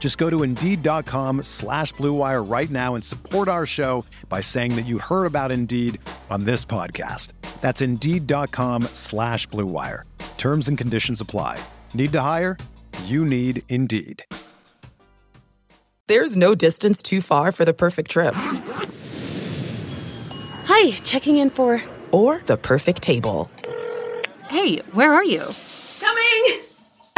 Just go to Indeed.com slash BlueWire right now and support our show by saying that you heard about Indeed on this podcast. That's Indeed.com slash BlueWire. Terms and conditions apply. Need to hire? You need Indeed. There's no distance too far for the perfect trip. Hi, checking in for... Or the perfect table. Hey, where are you?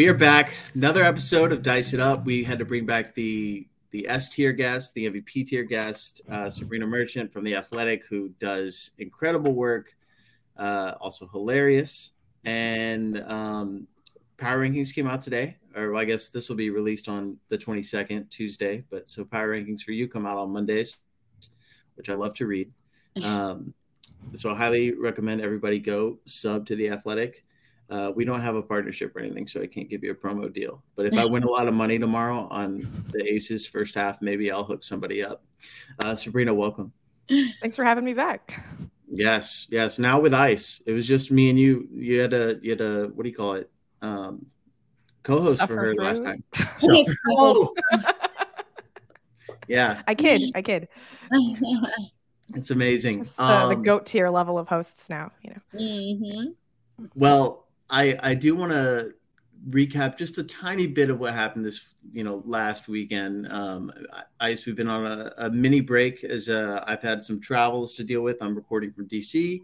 We are back. Another episode of Dice It Up. We had to bring back the the S tier guest, the MVP tier guest, uh, Sabreena Merchant from the Athletic, who does incredible work, uh, also hilarious. And um, Power Rankings came out today, or I guess this will be released on the 22nd, Tuesday. But so Power Rankings for you come out on Mondays, which I love to read. Um, so I highly recommend everybody go sub to the Athletic. Uh, we don't have a partnership or anything, so I can't give you a promo deal. But if I win a lot of money tomorrow on the Aces first half, maybe I'll hook somebody up. Uh, Sabreena, welcome. Thanks for having me back. Yes, yes. Now with ice, it was just me and you. You had a, you had a, what do you call it? Um, co-host Suffer for her through. last time. So- oh! yeah, I kid, I kid. it's amazing. Just the, the Um, goat tier level of hosts now. You know, Mm-hmm. Well, I I do want to recap just a tiny bit of what happened this you know last weekend. Um, Ice, we've been on a, a mini break as uh, I've had some travels to deal with. I'm recording from DC.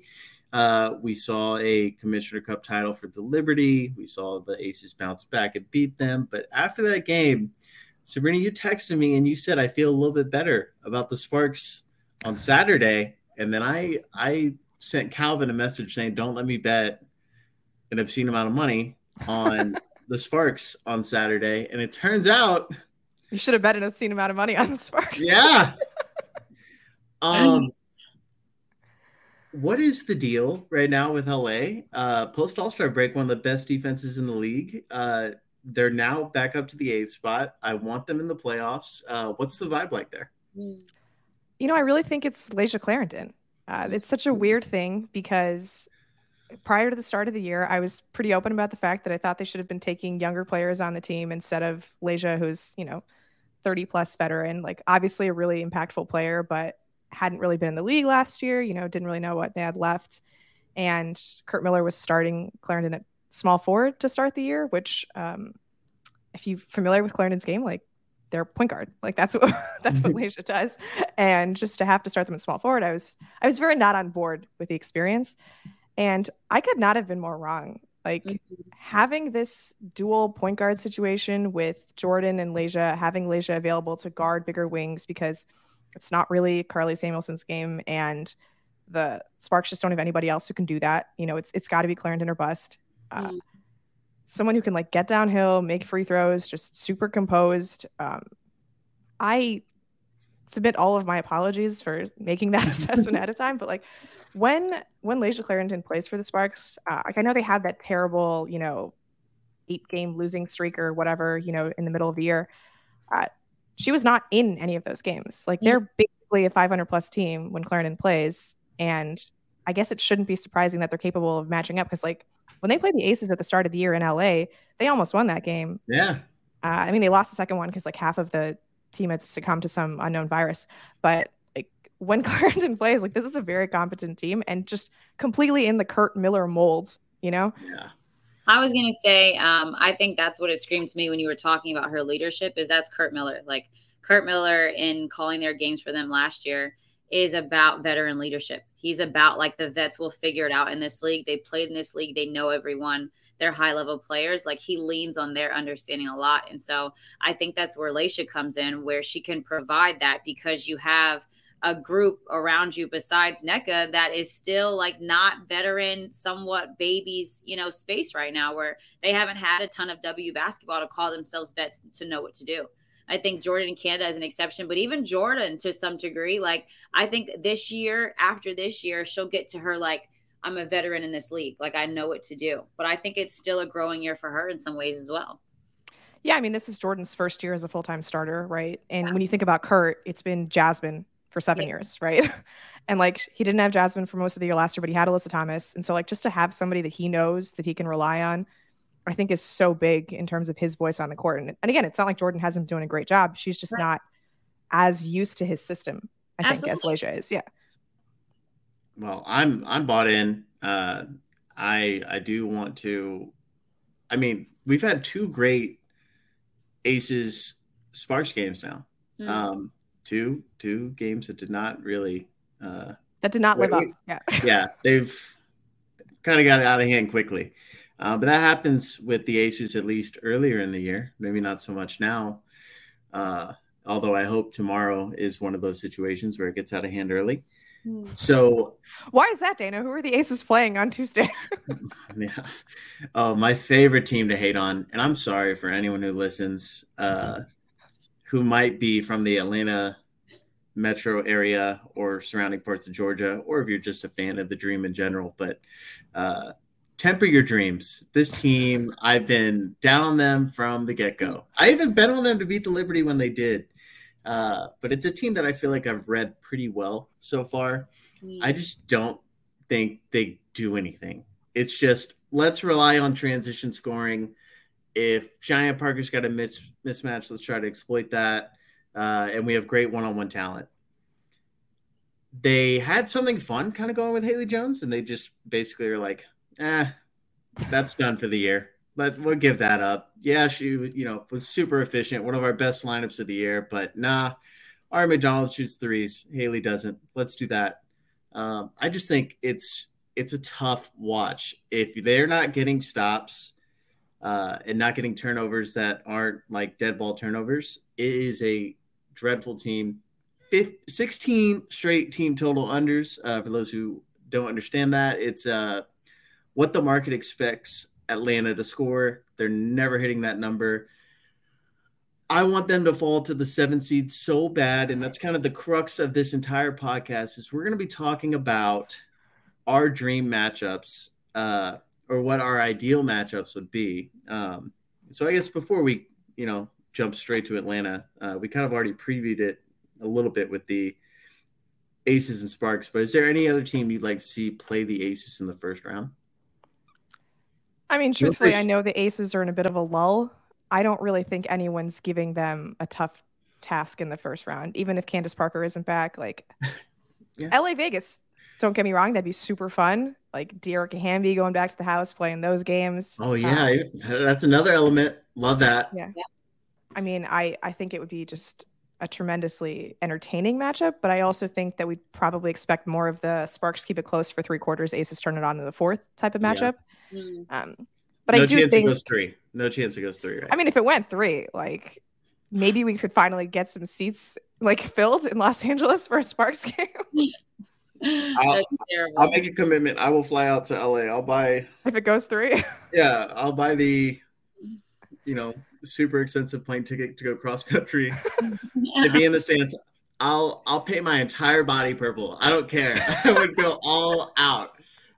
Uh, we saw a Commissioner Cup title for the Liberty. We saw the Aces bounce back and beat them. But after that game, Sabreena, you texted me and you said I feel a little bit better about the Sparks on Saturday, and then I I sent Calvin a message saying, "Don't let me bet an obscene amount of money on the Sparks on Saturday." And it turns out, you should have bet an obscene amount of money on the Sparks. yeah. um, what is the deal right now with LA? Uh, Post All Star break, one of the best defenses in the league. Uh, they're now back up to the eighth spot. I want them in the playoffs. Uh, what's the vibe like there? You know, I really think it's Layshia Clarendon. Uh, it's such a weird thing because prior to the start of the year, I was pretty open about the fact that I thought they should have been taking younger players on the team instead of Layshia, who's, you know, 30 plus veteran, like obviously a really impactful player, but hadn't really been in the league last year, you know, didn't really know what they had left. And Curt Miller was starting Clarendon at small forward to start the year, which, um, if you're familiar with Clarendon's game, like they're point guard. Like that's what that's what Layshia does. And just to have to start them at small forward, I was I was very not on board with the experience. And I could not have been more wrong. Like having this dual point guard situation with Jordin and Layshia, having Layshia available to guard bigger wings because it's not really Karlie Samuelson's game and the Sparks just don't have anybody else who can do that. You know, it's it's got to be Clarendon or bust. Uh, Someone who can like get downhill, make free throws, just super composed. Um, I submit all of my apologies for making that assessment ahead of time. But like when when Layshia Clarendon plays for the Sparks, uh, like I know they had that terrible, you know, eight game losing streak or whatever, you know, in the middle of the year. Uh, she was not in any of those games. Like they're basically a 500 plus team when Clarendon plays, and I guess it shouldn't be surprising that they're capable of matching up because like when they played the Aces at the start of the year in LA, they almost won that game. Yeah. Uh, I mean, they lost the second one because like half of the team had succumbed to some unknown virus. But like when Clarendon plays, like this is a very competent team and just completely in the Curt Miller mold, you know? Yeah. I was gonna say, um, I think that's what it screamed to me when you were talking about her leadership. Is that's Curt Miller? Like Curt Miller in calling their games for them last year is about veteran leadership. He's about like the vets will figure it out in this league. They played in this league. They know everyone. They're high level players. Like he leans on their understanding a lot. And so I think that's where Layshia comes in, where she can provide that because you have a group around you besides Nneka that is still like not veteran, somewhat babies, you know, space right now where they haven't had a ton of W basketball to call themselves vets to know what to do. I think Jordin and Canada is an exception, but even Jordin to some degree, like I think this year, after this year, she'll get to her like, I'm a veteran in this league. Like I know what to do. But I think it's still a growing year for her in some ways as well. Yeah, I mean, this is Jordin's first year as a full time starter, right? And yeah. when you think about Curt, it's been Jasmine for seven yeah. years, right? and like he didn't have Jasmine for most of the year last year, but he had Alyssa Thomas. And so, like, just to have somebody that he knows that he can rely on I think is so big in terms of his voice on the court. And, and again, it's not like Jordin hasn't doing a great job. She's just right. not as used to his system, I Absolutely. think, as Layshia is. Yeah. Well, I'm I'm bought in. Uh, I I do want to. I mean, we've had two great Aces Sparks games now. Mm. Um, two two games that did not really. Uh, that did not live up. Yeah. yeah, they've kind of got out of hand quickly. Uh, but that happens with the Aces at least earlier in the year. Maybe not so much now. Uh, although I hope tomorrow is one of those situations where it gets out of hand early. Hmm. So, why is that, Dana? Who are the Aces playing on Tuesday? yeah. Oh, my favorite team to hate on, and I'm sorry for anyone who listens, uh, who might be from the Atlanta metro area or surrounding parts of Georgia, or if you're just a fan of the Dream in general. But uh, temper your dreams. This team, I've been down on them from the get go. I even bet on them to beat the Liberty when they did. Uh, but it's a team that I feel like I've read pretty well so far. Mm. I just don't think they do anything. It's just let's rely on transition scoring. If Cheyenne Parker's got a mis- mismatch, let's try to exploit that. Uh, and we have great one on one talent. They had something fun kind of going with Haley Jones, and they just basically are like, eh, that's done for the year. But we'll give that up. Yeah, she you know was super efficient, one of our best lineups of the year. But nah, Aari McDonald shoots threes. Haley doesn't. Let's do that. Um, I just think it's it's a tough watch if they're not getting stops uh, and not getting turnovers that aren't like dead ball turnovers. It is a dreadful team. 15, 16 straight team total unders. Uh, for those who don't understand that, it's uh, what the market expects Atlanta to score. They're never hitting that number. I want them to fall to the seven seed so bad, and that's kind of the crux of this entire podcast. Is we're going to be talking about our dream matchups, uh, or what our ideal matchups would be. Um, so I guess before we, you know, jump straight to Atlanta, uh, we kind of already previewed it a little bit with the Aces and Sparks. But is there any other team you'd like to see play the Aces in the first round? I mean, truthfully, I know the Aces are in a bit of a lull. I don't really think anyone's giving them a tough task in the first round, even if Candace Parker isn't back. Like yeah. LA Vegas, don't get me wrong, that'd be super fun. Like Dearica Hamby going back to the house, playing those games. Oh yeah, um, that's another element. Love that. Yeah. yeah. I mean, I I think it would be just a tremendously entertaining matchup, but I also think that we'd probably expect more of the Sparks keep it close for three quarters, Aces turn it on in the fourth type of matchup. Yeah. Mm. Um, but no I do chance think it goes three. No chance it goes three. Right? I mean, if it went three, like maybe we could finally get some seats like filled in Los Angeles for a Sparks game. I'll, I'll, make a commitment. I will fly out to LA. I'll buy if it goes three. Yeah, I'll buy the, you know, super expensive plane ticket to go cross country to be in the stands. I'll I'll paint my entire body purple. I don't care. I would go all out.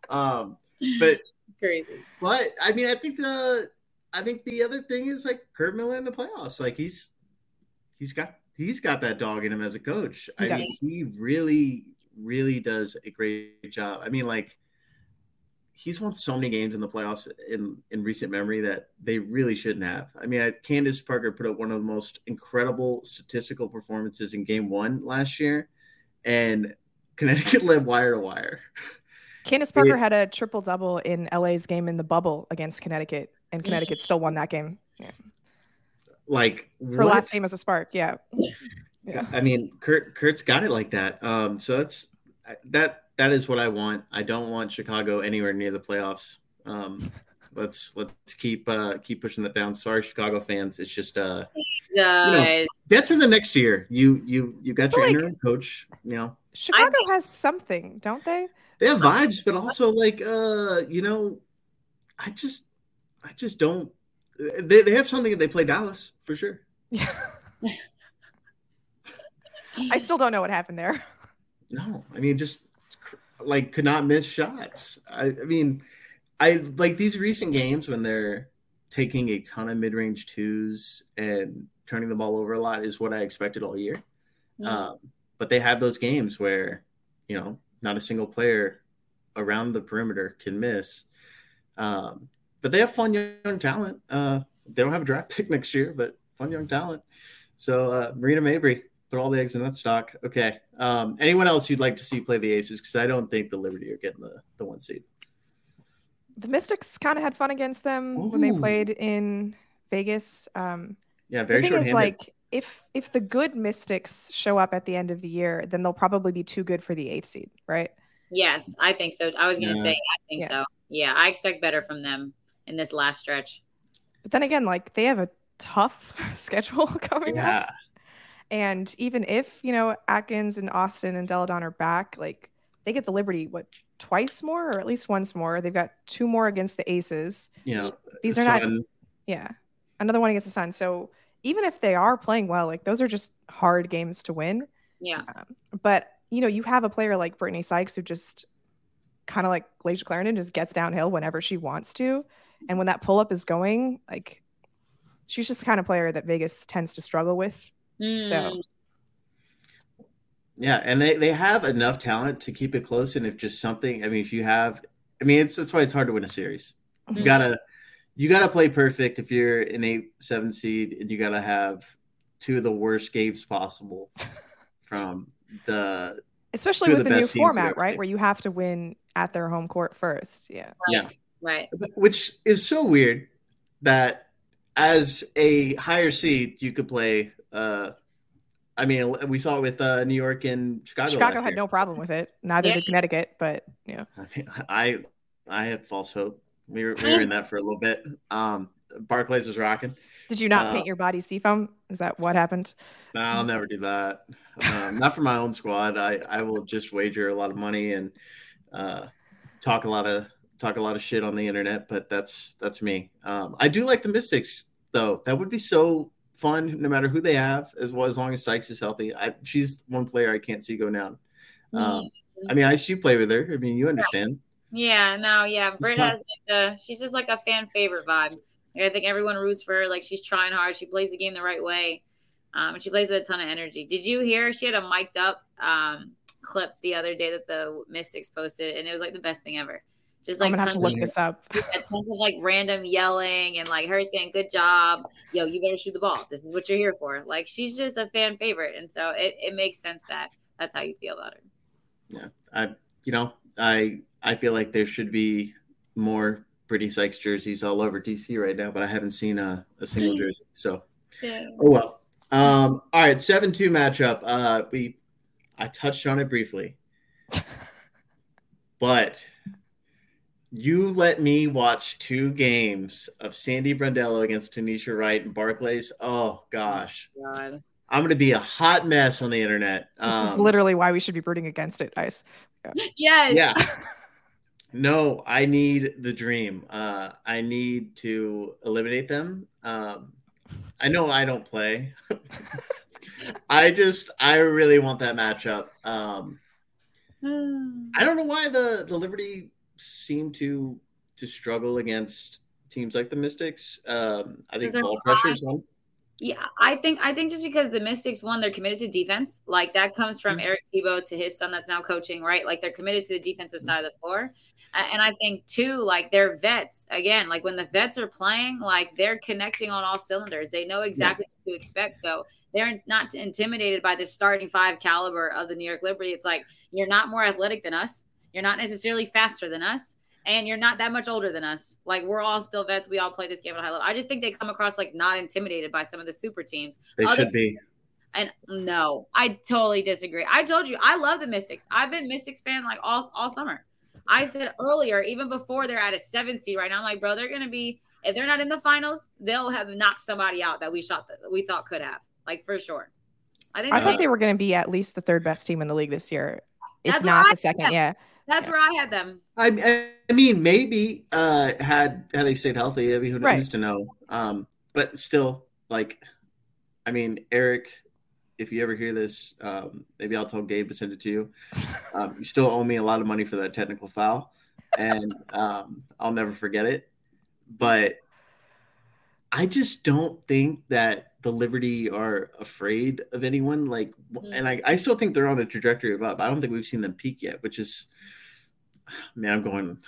Um, but crazy. But I mean, I think the I think the other thing is like Curt Miller in the playoffs. Like he's he's got he's got that dog in him as a coach. He I does. mean, he really, really does a great job. I mean, like he's won so many games in the playoffs in in recent memory that they really shouldn't have. I mean, I- Candace Parker put up one of the most incredible statistical performances in Game One last year, and Connecticut led wire to wire. Candace Parker had a triple double in LA's game in the bubble against Connecticut, and Connecticut still won that game. Yeah. Like Her what? last game as a spark. Yeah. Yeah. I mean, Curt Curt's got it like that. Um, so that's that that is what I want. I don't want Chicago anywhere near the playoffs. Um, let's let's keep uh keep pushing that down. Sorry, Chicago fans. It's just uh Guys, get to the next year. You you you got your Like- interim coach. You know Chicago has something, don't they? they have vibes, but also like uh you know, I just I just don't. They they have something that they play Dallas for sure. Yeah. I still don't know what happened there. No, I mean just like could not miss shots. I, I mean, I like these recent games when they're taking a ton of mid-range twos and turning the ball over a lot is what I expected all year. Mm. Um, but they have those games where you know not a single player around the perimeter can miss. Um, but they have fun young talent. Uh, they don't have a draft pick next year, but fun young talent. So uh, Marina Mabrey put all the eggs in that stock. Okay. Um, anyone else you'd like to see play the Aces? Because I don't think the Liberty are getting the, the one seed. The Mystics kind of had fun against them when they played in Vegas. Um, Yeah, the very thing short is, handed. like, if if the good Mystics show up at the end of the year, then they'll probably be too good for the eighth seed, right? yes, I think so. I was gonna Yeah. say I think Yeah. so. Yeah, I expect better from them in this last stretch. But then again, like they have a tough schedule coming up. Yeah. And even if, you know, Atkins and Austin and Delle Donne are back, like they get the Liberty, what, twice more or at least once more? They've got two more against the Aces. Yeah. These are not, yeah, another one against the Sun. So even if they are playing well, like those are just hard games to win. Yeah. Um, but, you know, you have a player like Brittney Sykes who just kind of like Layshia Clarendon just gets downhill whenever she wants to. And when that pull up is going, like she's just the kind of player that Vegas tends to struggle with. So Mm, Yeah, and they, they have enough talent to keep it close. And if just something, I mean, if you have, I mean, it's that's why it's hard to win a series. You Mhm. gotta you gotta play perfect if you're an eight seven seed, and you gotta have two of the worst games possible from the especially with the the, new best teams we've format, right? Where you have to win at their home court first. Yeah. yeah, right. which is so weird that as a higher seed you could play. Uh I mean, we saw it with uh, New York and Chicago. Chicago last had year. no problem with it. Neither Yeah. did Connecticut, but yeah. I mean, I I had false hope. We were, we were in that for a little bit. Um, Barclays was rocking. Did you not Uh, paint your body seafoam? Is that what happened? No, I'll never do that. Um, not for my own squad. I, I will just wager a lot of money and uh, talk a lot of talk a lot of shit on the internet. But that's that's me. Um, I do like the Mystics though. That would be so fun, no matter who they have, as well as long as Sykes is healthy. I, she's one player I can't see go down. Um, I mean, I see you play with her. I mean, you understand. Yeah, no, yeah. Britt tough. has like a, she's just like a fan favorite vibe. Like, I think everyone roots for her. Like she's trying hard. She plays the game the right way. Um, and she plays with a ton of energy. Did you hear she had a mic'd up um clip the other day that the Mystics posted, and it was like the best thing ever. Just like I'm gonna have to tons look of, this up. yeah, tons of like random yelling and like her saying, "Good job, yo, you better shoot the ball. This is what you're here for." Like she's just a fan favorite, and so it, it makes sense that that's how you feel about her. Yeah, I you know I I feel like there should be more Brittney Sykes jerseys all over DC right now, but I haven't seen a, a single jersey. So Yeah. oh well. Um, all right, seven two matchup. Uh, we I touched on it briefly, but you let me watch two games of Sandy Brondello against Tanisha Wright and Barclays. Oh gosh, God. I'm gonna be a hot mess on the internet. This is Um, literally why we should be rooting against it, Ice. Yes. yeah. No, I need the dream. Uh, I need to eliminate them. Um, I know I don't play. I just, I really want that matchup. Um, I don't know why the the Liberty seem to to struggle against teams like the Mystics. Um, I think ball pressure is one. Yeah, I think I think just because the Mystics won, they're committed to defense. Like that comes from Mm-hmm. Eric Thibault to his son that's now coaching, right? Like they're committed to the defensive Mm-hmm. side of the floor. And I think too, like they're vets. Again, like when the vets are playing, like they're connecting on all cylinders. They know exactly what to expect. So they're not intimidated by the starting five caliber of the New York Liberty. It's like you're not more athletic than us. You're not necessarily faster than us. And you're not that much older than us. Like we're all still vets. We all play this game at a high level. I just think they come across like not intimidated by some of the super teams. They Other- should be. And no, I totally disagree. I told you I love the Mystics. I've been Mystics fan like all all summer. I said earlier, even before they're at a seven seed right now, I'm like, bro, they're gonna be if they're not in the finals, they'll have knocked somebody out that we shot that we thought could have, like for sure. I think I thought they were going to be at least the third best team in the league this year, if That's not what I the second. said. Yeah. That's where I had them. I, I mean, maybe uh, had had they stayed healthy, I mean, who Right. who's to know? Um, but still, like, I mean, Eric, if you ever hear this, um, maybe I'll tell Gabe to send it to you. Um, you still owe me a lot of money for that technical foul, and um, I'll never forget it. But I just don't think that the Liberty are afraid of anyone. Like, and I, I still think they're on the trajectory of up. I don't think we've seen them peak yet, which is, man, I'm going.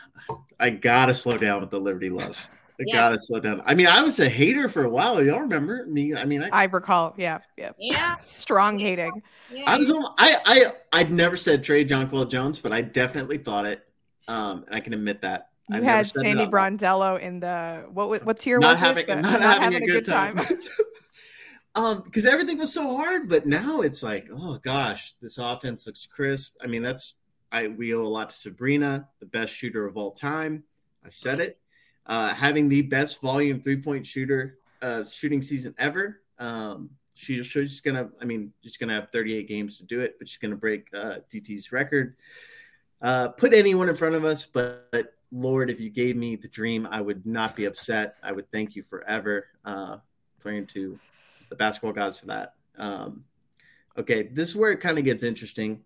I gotta slow down with the Liberty love. I Yes. gotta slow down. I mean, I was a hater for a while. Y'all remember me? I mean, I, I recall. Yeah. Yeah. Yeah, Strong hating. yeah. I was. on- I I I'd never said trade Jonquel Jones, but I definitely thought it. Um, and I can admit that. You I've had Sandy. Brondello in the what? wa- What tier not was having it? The- not, having, a good time. um, because everything was so hard, but now it's like, oh gosh, this offense looks crisp. I mean, that's I we owe a lot to Sabrina, the best shooter of all time. I said it. Uh, having the best volume three point shooter uh, shooting season ever. Um, she, she's just gonna, I mean, she's gonna have 38 games to do it, but she's gonna break uh, DT's record. Uh, put anyone in front of us, but, but Lord, if you gave me the dream, I would not be upset. I would thank you forever. Uh, praying to the basketball gods for that. Um, okay, this is where it kind of gets interesting.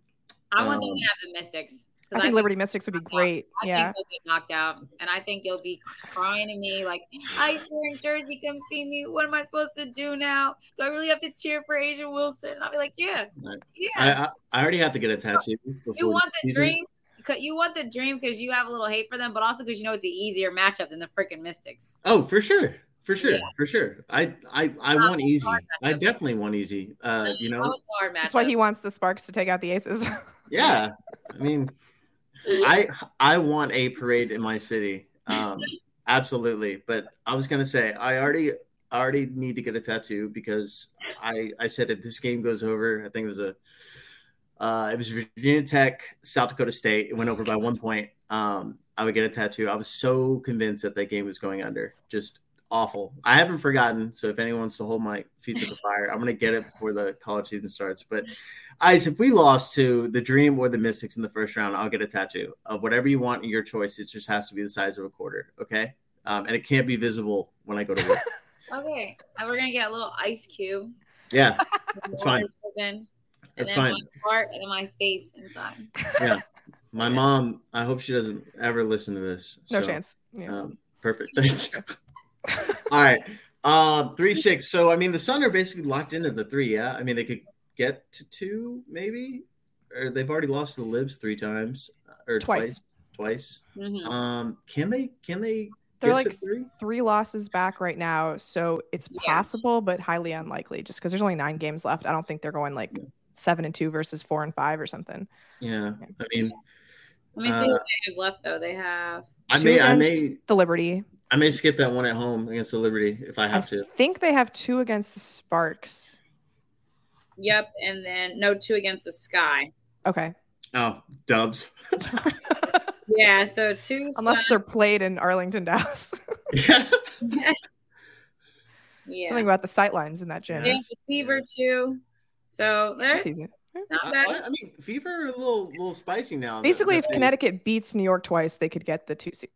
I want them um, to have the Mystics. I think Liberty Mystics would be great. I Yeah. think they'll get knocked out, and I think they'll be crying to me like, "I wearing Jersey, come see me. What am I supposed to do now? Do I really have to cheer for A'ja Wilson?" And I'll be like, "Yeah, Right. yeah." I, I, I already have to get a tattoo. Before you want the season. dream? 'cause You want the dream because you have a little hate for them, but also because you know it's an easier matchup than the freaking Mystics. Oh, for sure. For sure. Yeah. For sure. I I, I want easy. I definitely want easy. Uh, you know, was a hard That's why he wants the Sparks to take out the Aces. yeah. I mean, I I want a parade in my city. Um, absolutely. But I was gonna say I already I already need to get a tattoo because I I said if this game goes over, I think it was a uh, it was Virginia Tech, South Dakota State. It went over by one point. Um, I would get a tattoo. I was so convinced that that game was going under. Just awful. I haven't forgotten. So if anyone wants to hold my feet to the fire, I'm gonna get it before the college season starts. But Ice, if we lost to the Dream or the Mystics in the first round, I'll get a tattoo of whatever you want. in Your choice. It just has to be the size of a quarter. Okay. Um, and it can't be visible when I go to work. Okay, and we're gonna get a little ice cube. Yeah, That's fine. And That's then fine. my heart and then my face inside. Yeah. My mom, I hope she doesn't ever listen to this. no so, chance. Yeah. Um, perfect. Thank you. All right. Um, three six. So I mean, the Sun are basically locked into the three. Yeah. I mean, they could get to two, maybe, or they've already lost to the Libs three times uh, or Twice. twice. Twice. Mhm. Um, can they? Can they? They're get to like three? three losses back right now, so it's Yeah. possible, but highly unlikely. Just because there's only nine games left, I don't think they're going like seven and two versus four and five or something. Yeah. I mean, Let me see Uh, what they have left though. They have I Two may, I may, the Liberty. I may skip that one at home against the Liberty if I have I to. think they have two against the Sparks. yep, and then no two against the Sky. Okay, Oh, Dubs. Yeah, so two. unless Sun- they're played in Arlington, Dallas. yeah. yeah, Something about the sightlines in that gym. they have the Fever too. So they're easy. not bad. I mean, Fever are a little, little spicy now. Basically, if Connecticut beats New York twice, they could get the two seed.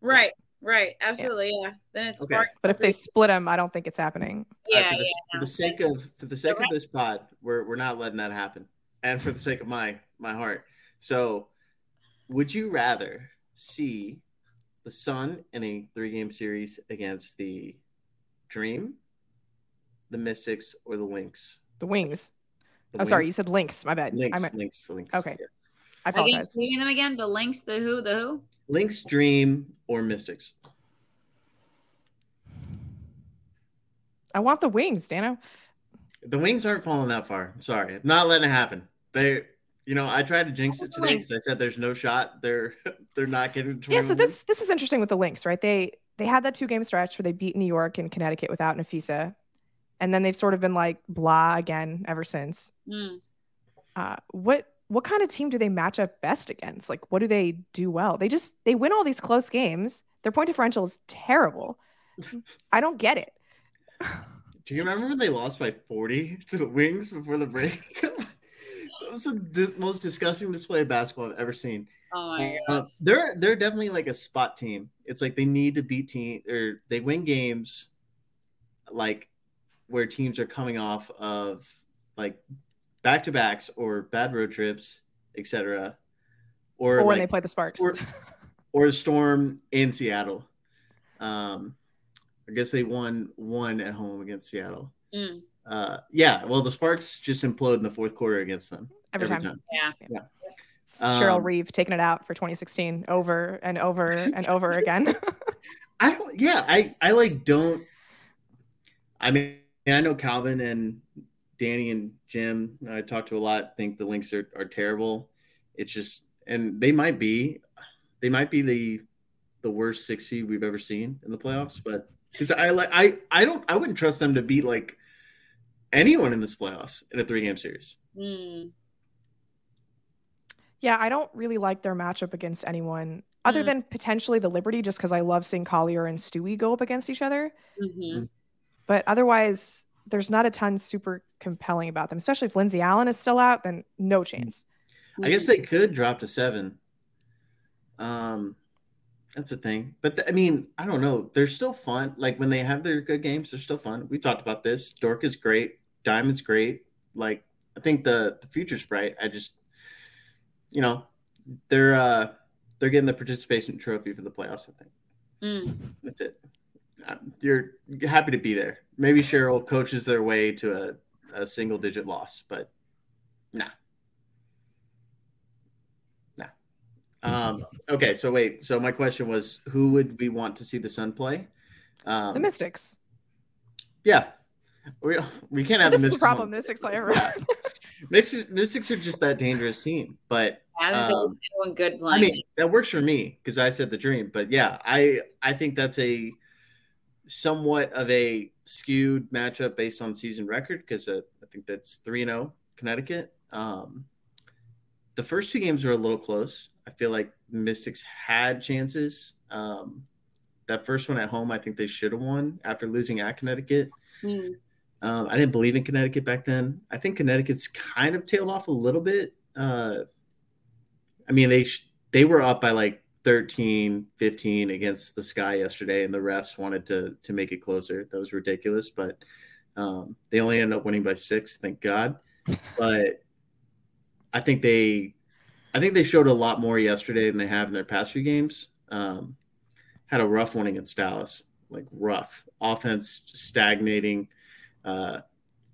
Right, right, absolutely. Yeah. Then it's Okay. But if they split them, I don't think it's happening. All right, yeah, for, the, yeah. for the sake of for the sake right. of this pod, we're we're not letting that happen, and for the sake of my my heart. So, would you rather see the Sun in a three game series against the Dream, the Mystics, or the Lynx? The Wings. The oh, sorry, you said Lynx. My bad. Lynx, I meant, Lynx, Lynx. Okay. yeah. I Again, apologize. saving them again. The Lynx, the who, the who. Lynx, Dream, or Mystics? I want the Wings, Dano. The Wings aren't falling that far. Sorry, not letting it happen. They, you know, I tried to jinx it today because I said there's no shot. They're they're not getting. to Yeah, so this this is interesting with the Lynx, right? They they had that two game stretch where they beat New York and Connecticut without Napheesa, and then they've sort of been like blah again ever since. Hmm. Uh, what what kind of team do they match up best against? Like, what do they do well? They just they win all these close games. Their point differential is terrible. I don't get it. Do you remember when they lost by 40 to the Wings before the break? that was the dis- most disgusting display of basketball I've ever seen. Oh my Uh, gosh. they're they're definitely like a spot team. It's like they need to beat team or they win games like where teams are coming off of like back to backs or bad road trips, etc. Or, Or when like- they play the Sparks. or, or the Storm in Seattle. Um, I guess they won one at home against Seattle. Mm. Uh, yeah, well, the Sparks just implode in the fourth quarter against them Every time. Yeah. It's Cheryl Um, Reeve taking it out for 2016 over and over and over again. I don't. Yeah, I I like don't. I mean, I know Calvin and Danny and Jim. I talk to a lot. Think the Lynx are, are terrible. It's just, and they might be, they might be the the worst six seed we've ever seen in the playoffs. But because I like, I I don't, I wouldn't trust them to beat like anyone in this playoffs in a three game series. Mm. yeah, I don't really like their matchup against anyone other Mm. than potentially the Liberty, just because I love seeing Collier and Stewie go up against each other. hmm But otherwise, there's not a ton super compelling about them, especially if Lindsay Allen is still out, then no chance. I guess they could drop to seven. Um, that's the thing. But th- I mean, I don't know. They're still fun. Like when they have their good games, they're still fun. We talked about this. Dork is great. Diamond's great. Like I think the the future's bright. I just, you know, they're uh they're getting the participation trophy for the playoffs. I think Mm. that's it. You're happy to be there. Maybe Cheryl coaches their way to a, a single digit loss, but nah. Nah. Um, okay, so wait. So my question was who would we want to see the Sun play? Um, The Mystics. yeah. We, we can't have This the is the Mystics problem. on- Mystics play everyone. Yeah. Mystics, Mystics are just that dangerous team, but I was Um, anyone good I mean, that works for me because I said the dream. But yeah, I I think that's a somewhat of a skewed matchup based on season record because uh, I think that's three and zero Connecticut. Um, the first two games were a little close. I feel like Mystics had chances. Um, that first one at home, I think they should have won after losing at Connecticut. Mm. Um, I didn't believe in Connecticut back then. I think Connecticut's kind of tailed off a little bit. Uh, I mean, they sh- they were up by like 13, 15 against the Sky yesterday, and the refs wanted to to make it closer. That was ridiculous, but um, they only ended up winning by six. Thank God. But I think they, I think they showed a lot more yesterday than they have in their past few games. Um, had a rough one against Dallas, like rough offense stagnating. Uh,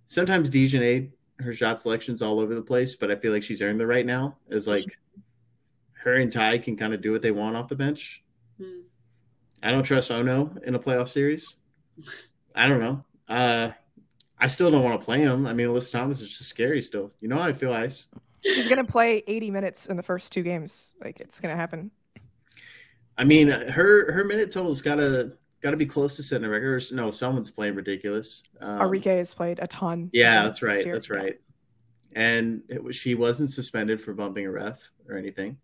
sometimes DiJonai, her shot selection's all over the place, but I feel like she's earned the right now. Is like her and Ty can kind of do what they want off the bench. Mm. I don't trust Ono in a playoff series. I don't know. Uh, I still don't want to play him. I mean, Alyssa Thomas is just scary still. You know how I feel, Ice. She's gonna play 80 minutes in the first two games. Like it's gonna happen. I mean, her her minute total's got to got to be close to setting a record. No, someone's playing ridiculous. Um, Arike has played a ton. Yeah, that's right. That's right. And it was, she wasn't suspended for bumping a ref or anything.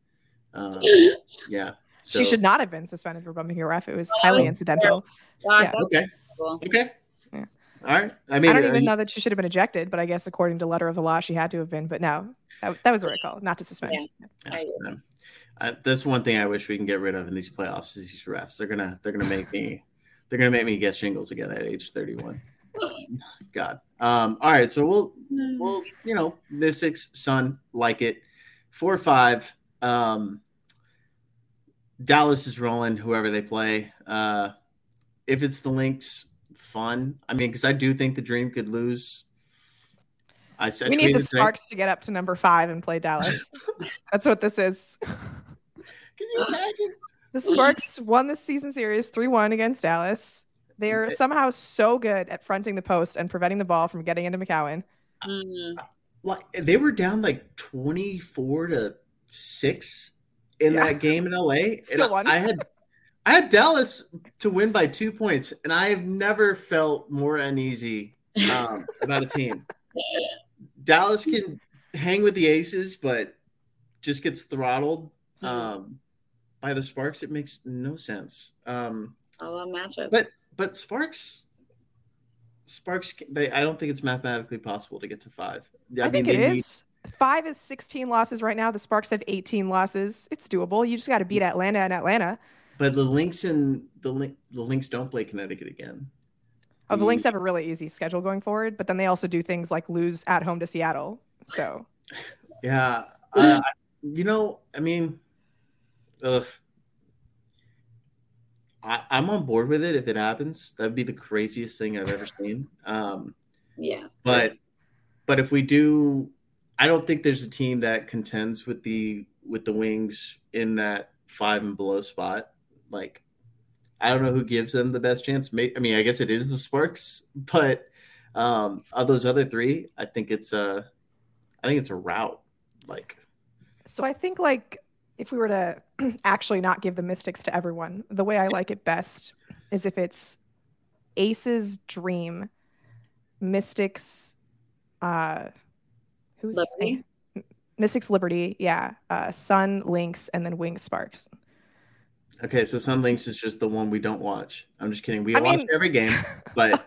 Um, yeah. She should not have been suspended for bumping a ref. It was highly Oh, incidental. Gosh, Yeah. Okay. cool. Okay. Yeah. All right. I mean, I don't uh, even know that she should have been ejected, but I guess according to letter of the law, she had to have been. But no, that, that was a I call not to suspend. Yeah, um, uh, that's one thing I wish we can get rid of in these playoffs is these refs. They're gonna they're gonna make me they're gonna make me get shingles again at age 31. God. Um, all right, so we'll we'll you know Mystics Sun like it four five. Um, Dallas is rolling whoever they play. Uh, if it's the Lynx, fun. I mean, because I do think the Dream could lose. I said we need the tweeted today- Sparks to get up to number five and play Dallas. That's what this is. Can you imagine? The Sparks won the season series 3 1 against Dallas. They are somehow so good at fronting the post and preventing the ball from getting into McCowan. Mm. Like they were down like twenty four to six in Yeah. that game in LA, Still and won. I had I had Dallas to win by two points, and I have never felt more uneasy um, about a team. Dallas can hang with the Aces, but just gets throttled um, by the Sparks. It makes no sense. Um, I love matchups. but but Sparks, Sparks, they I don't think it's mathematically possible to get to five. I, think they it need- is. Five is 16 losses right now. The Sparks have 18 losses. It's doable. You just got to beat Atlanta and Atlanta. but the Lynx and the link the Lynx don't play Connecticut again. Oh, the Lynx have a really easy schedule going forward, but then they also do things like lose at home to Seattle. So Yeah, uh, you know, I mean, ugh. I, I'm on board with it if it happens. That'd be the craziest thing I've ever seen. Um, yeah. but but if we do, I don't think there's a team that contends with the with the Wings in that five and below spot. Like, I don't know who gives them the best chance. I mean, I guess it is the Sparks, but um, of those other three, I think it's a, I think it's a route. Like, So I think like if we were to actually not give the Mystics to everyone, the way I like it best is if it's Ace's Dream, Mystics, uh, who's Liberty? Mystics Liberty, yeah, uh, Sun Lynx, and then Wing Sparks. okay, so Sun Lynx is just the one we don't watch. I'm just kidding. We I watch mean- every game, but.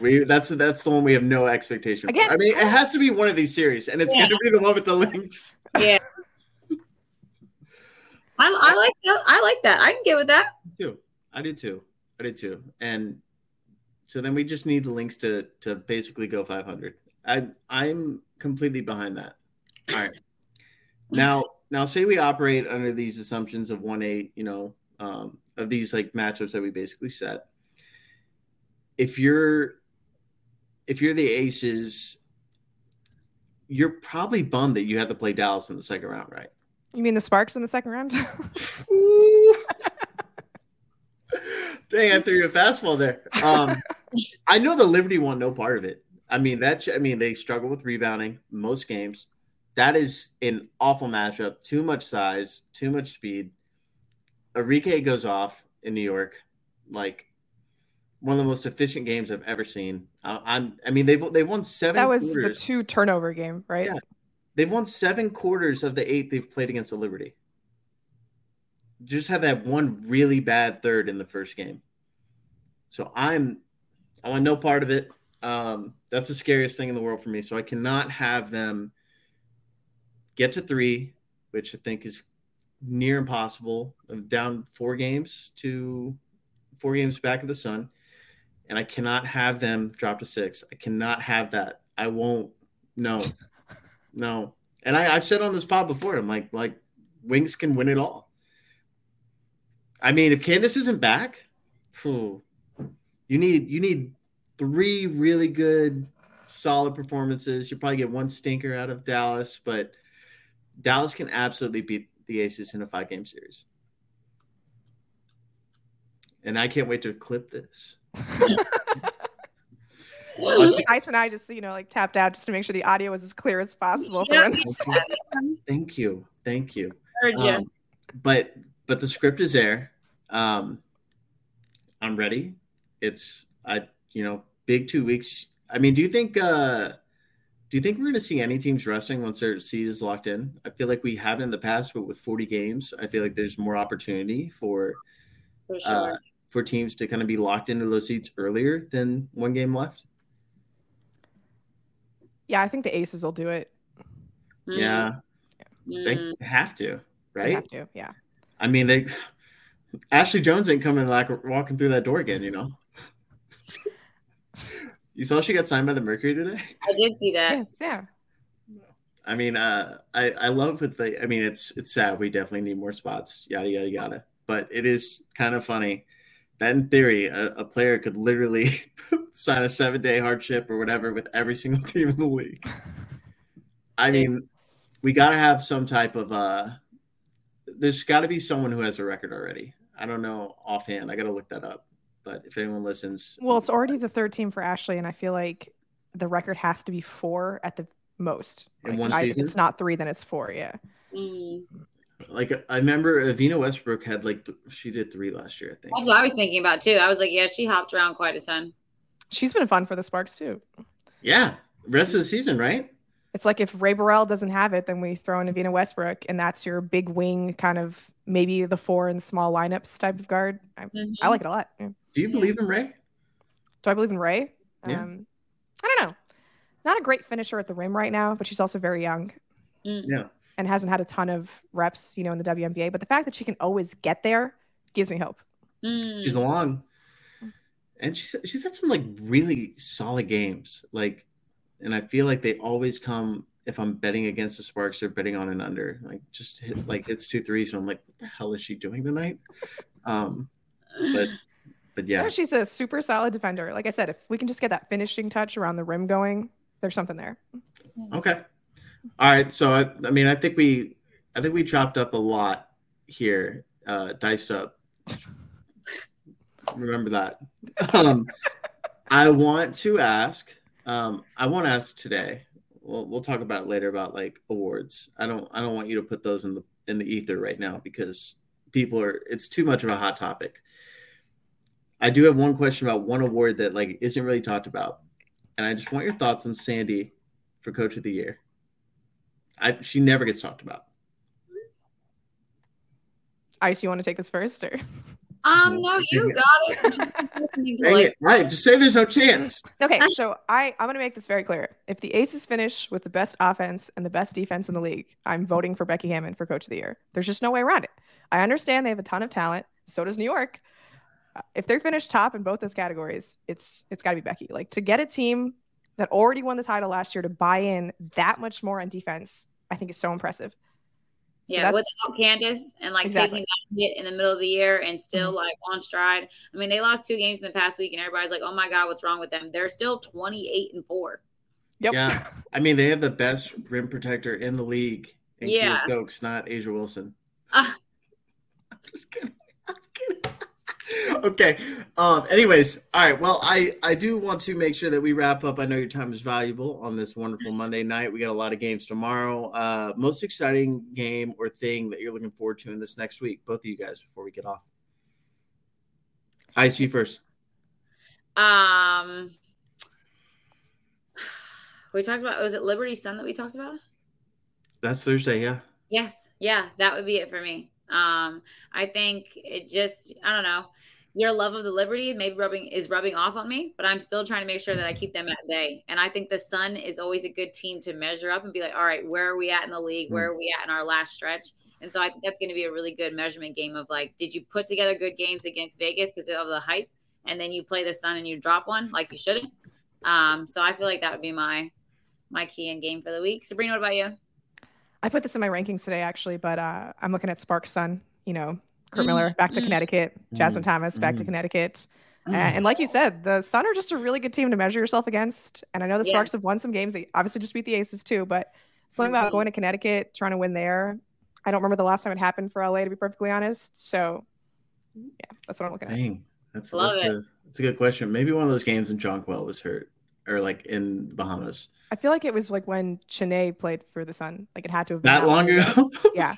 We that's that's the one we have no expectation. for. Again- I mean, it has to be one of these series, and it's Yeah. going to be the one with the Lynx. Yeah. I, I like that. I like that. I can get with that. too. I did too. I did too. And so then we just need the Lynx to to basically go 500. I I'm completely behind that. All right. Now now say we operate under these assumptions of one eight, you know, um, of these like matchups that we basically set. If you're if you're the Aces, you're probably bummed that you had to play Dallas in the second round, right? You mean the Sparks in the second round? Dang, I threw you a fastball there. Um, I know the Liberty want no part of it. I mean that. I mean they struggle with rebounding most games. That is an awful matchup. Too much size, too much speed. Enrique goes off in New York, like one of the most efficient games I've ever seen. Uh, I'm. I mean they've they've won seven. that was quarters. the two turnover game, right? Yeah. They've won seven quarters of the eight they've played against the Liberty. Just had that one really bad third in the first game. So I'm I want no part of it. Um, that's the scariest thing in the world for me. So I cannot have them get to three, which I think is near impossible. I'm down four games to four games back of the sun. And I cannot have them drop to six. I cannot have that. I won't. No. No. And I, I've said on this pod before, I'm like, like Wings can win it all. I mean, if Candace isn't back, phew, you need you need three really good, solid performances. You'll probably get one stinker out of Dallas, but Dallas can absolutely beat the Aces in a five game series. And I can't wait to clip this. Ice and I just, you know, like tapped out just to make sure the audio was as clear as possible. For Yeah, when- we said it. Thank you. Thank you. You. Um, but but the script is there. Um, I'm ready. It's I you know big two weeks. I mean, do you think uh, do you think we're going to see any teams resting once their seed is locked in? I feel like we haven't in the past, but with 40 games, I feel like there's more opportunity for For sure. uh, for teams to kind of be locked into those seats earlier than one game left. yeah, I think the Aces will do it. Mm, Yeah, mm. they have to, They right? have to. Yeah. I mean, they Ashley Jones ain't coming like walking through that door again, you know. You saw she got signed by the Mercury today. I did see that. Yes. Yeah. I mean, uh, I I love with the. I mean, it's it's sad. We definitely need more spots. Yada yada yada. But it is kind of funny that in theory, a, a player could literally sign a seven day hardship or whatever with every single team in the league. I mean, we got to have some type of uh, there's got to be someone who has a record already. I don't know offhand. I got to look that up. But if anyone listens, Well, it's already the third team for Ashley, and I feel like the record has to be four at the most. In Like, one I- season? If it's not three, then it's four. Yeah. Mm. like I remember Evina Westbrook had like th- she did three last year, I think. That's what I was thinking about too. I was like, yeah, she hopped around quite a ton. She's been fun for the Sparks too. Yeah, rest of the season, right? It's like if Rae Burrell doesn't have it, then we throw in Evina Westbrook, and that's your big wing, kind of maybe the four and small lineups type of guard. I, Mhm. I like it a lot. Yeah. Do you believe in Rae? Do I believe in Rae? Yeah. Um, I don't know. Not a great finisher at the rim right now, but she's also very young Mm. Yeah. and hasn't had a ton of reps, you know, in the WNBA. But the fact that she can always get there gives me hope. Mm. She's long, and she's she's had some like really solid games. Like, and I feel like they always come. If I'm betting against the Sparks, they're betting on an under. Like, just hit like hits two threes, and I'm like, what the hell is she doing tonight? Um, but but Yeah. yeah, she's a super solid defender. Like I said, if we can just get that finishing touch around the rim going, there's something there. Okay. All right. So I, I mean, I think we, I think we chopped up a lot here, uh, diced up. Remember that. Um, I want to ask. Um, I want to ask today. We'll we'll talk about it later about like awards. I don't I don't want you to put those in the in the ether right now because people are. It's too much of a hot topic. I do have one question about one award that like isn't really talked about, and I just want your thoughts on Sandy for Coach of the Year. I she never gets talked about. Ice, you want to take this first, or Um, no, you got it. It. Right, just say there's no chance. okay? So I I'm gonna make this very clear. If the Aces finish with the best offense and the best defense in the league, I'm voting for Becky Hammon for Coach of the Year. There's just no way around it. I understand they have a ton of talent. So does New York. Uh, If they're finished top in both those categories, it's it's got to be Becky. Like to get a team that already won the title last year to buy in that much more on defense, I think is so impressive. So yeah, that's- without Candace and like Exactly. taking that hit in the middle of the year and still Mm-hmm. like on stride. I mean, they lost two games in the past week, and everybody's like, "Oh my god, what's wrong with them?" They're still twenty eight and four. Yep. Yeah. I mean, they have the best rim protector in the league in Yeah. Keely Stokes, not A'ja Wilson. Ah. I'm just kidding. I'm just kidding. okay. Um, anyways, all right. Well, I I do want to make sure that we wrap up. I know your time is valuable on this wonderful Monday night. We got a lot of games tomorrow. Uh, most exciting game or thing that you're looking forward to in this next week, both of you guys, before we get off. Ice first. Um, we talked about was it Liberty Sun that we talked about? That's Thursday. Yeah. Yes, yeah, that would be it for me. Um, I think it just I don't know. Your love of the Liberty maybe rubbing is rubbing off on me, but I'm still trying to make sure that I keep them at bay. And I think the Sun is always a good team to measure up and be like, all right, where are we at in the league? Where are we at in our last stretch? And so I think that's going to be a really good measurement game of like, did you put together good games against Vegas because of the hype, and then you play the Sun and you drop one like you shouldn't? Um, so I feel like that would be my my key in game for the week. Sabreena, what about you? I put this in my rankings today actually, but uh, I'm looking at Sparks Sun. You know, Curt Mm, Miller back to mm. Connecticut, Jasmine Mm, Thomas back to mm. Connecticut, Uh, and like you said, the Sun are just a really good team to measure yourself against. And I know the Yeah. Sparks have won some games. They obviously just beat the Aces too, but something about Mhm. going to Connecticut, trying to win there. I don't remember the last time it happened for LA, to be perfectly honest. So, yeah, that's what I'm looking at. Dang, that's Love that's it. a that's a good question. Maybe one of those games when Jonquel was hurt, or like in the Bahamas. I feel like it was like when Chiney played for the Sun. Like it had to have been That long ago. Yeah.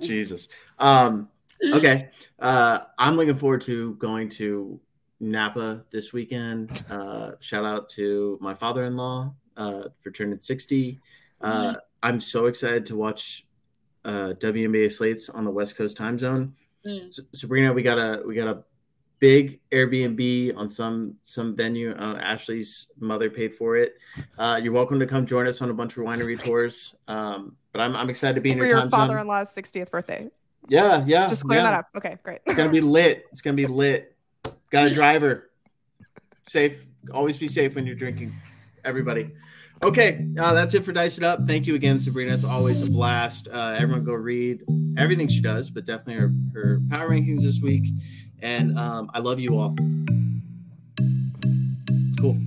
Jesus. Um. Okay. Uh, I'm looking forward to going to Napa this weekend. Uh, shout out to my father-in-law uh, for turning 60. Uh, I'm so excited to watch uh, WNBA slates on the West Coast time zone. Mm. S- Sabreena, we got a we got a big Airbnb on some some venue. Uh, Ashley's mother paid for it. Uh, you're welcome to come join us on a bunch of winery tours. Um, but I'm I'm excited to be in your your father-in-law's 60th birthday. Yeah, yeah. Just clear yeah. that up. Okay, great. It's gonna be lit. It's gonna be lit. Got a driver. Safe. Always be safe when you're drinking. Everybody. Okay, uh, that's it for Dice It Up. Thank you again, Sabreena. It's always a blast. Uh, everyone go read everything she does, but definitely her, her power rankings this week. And um, I love you all. Cool.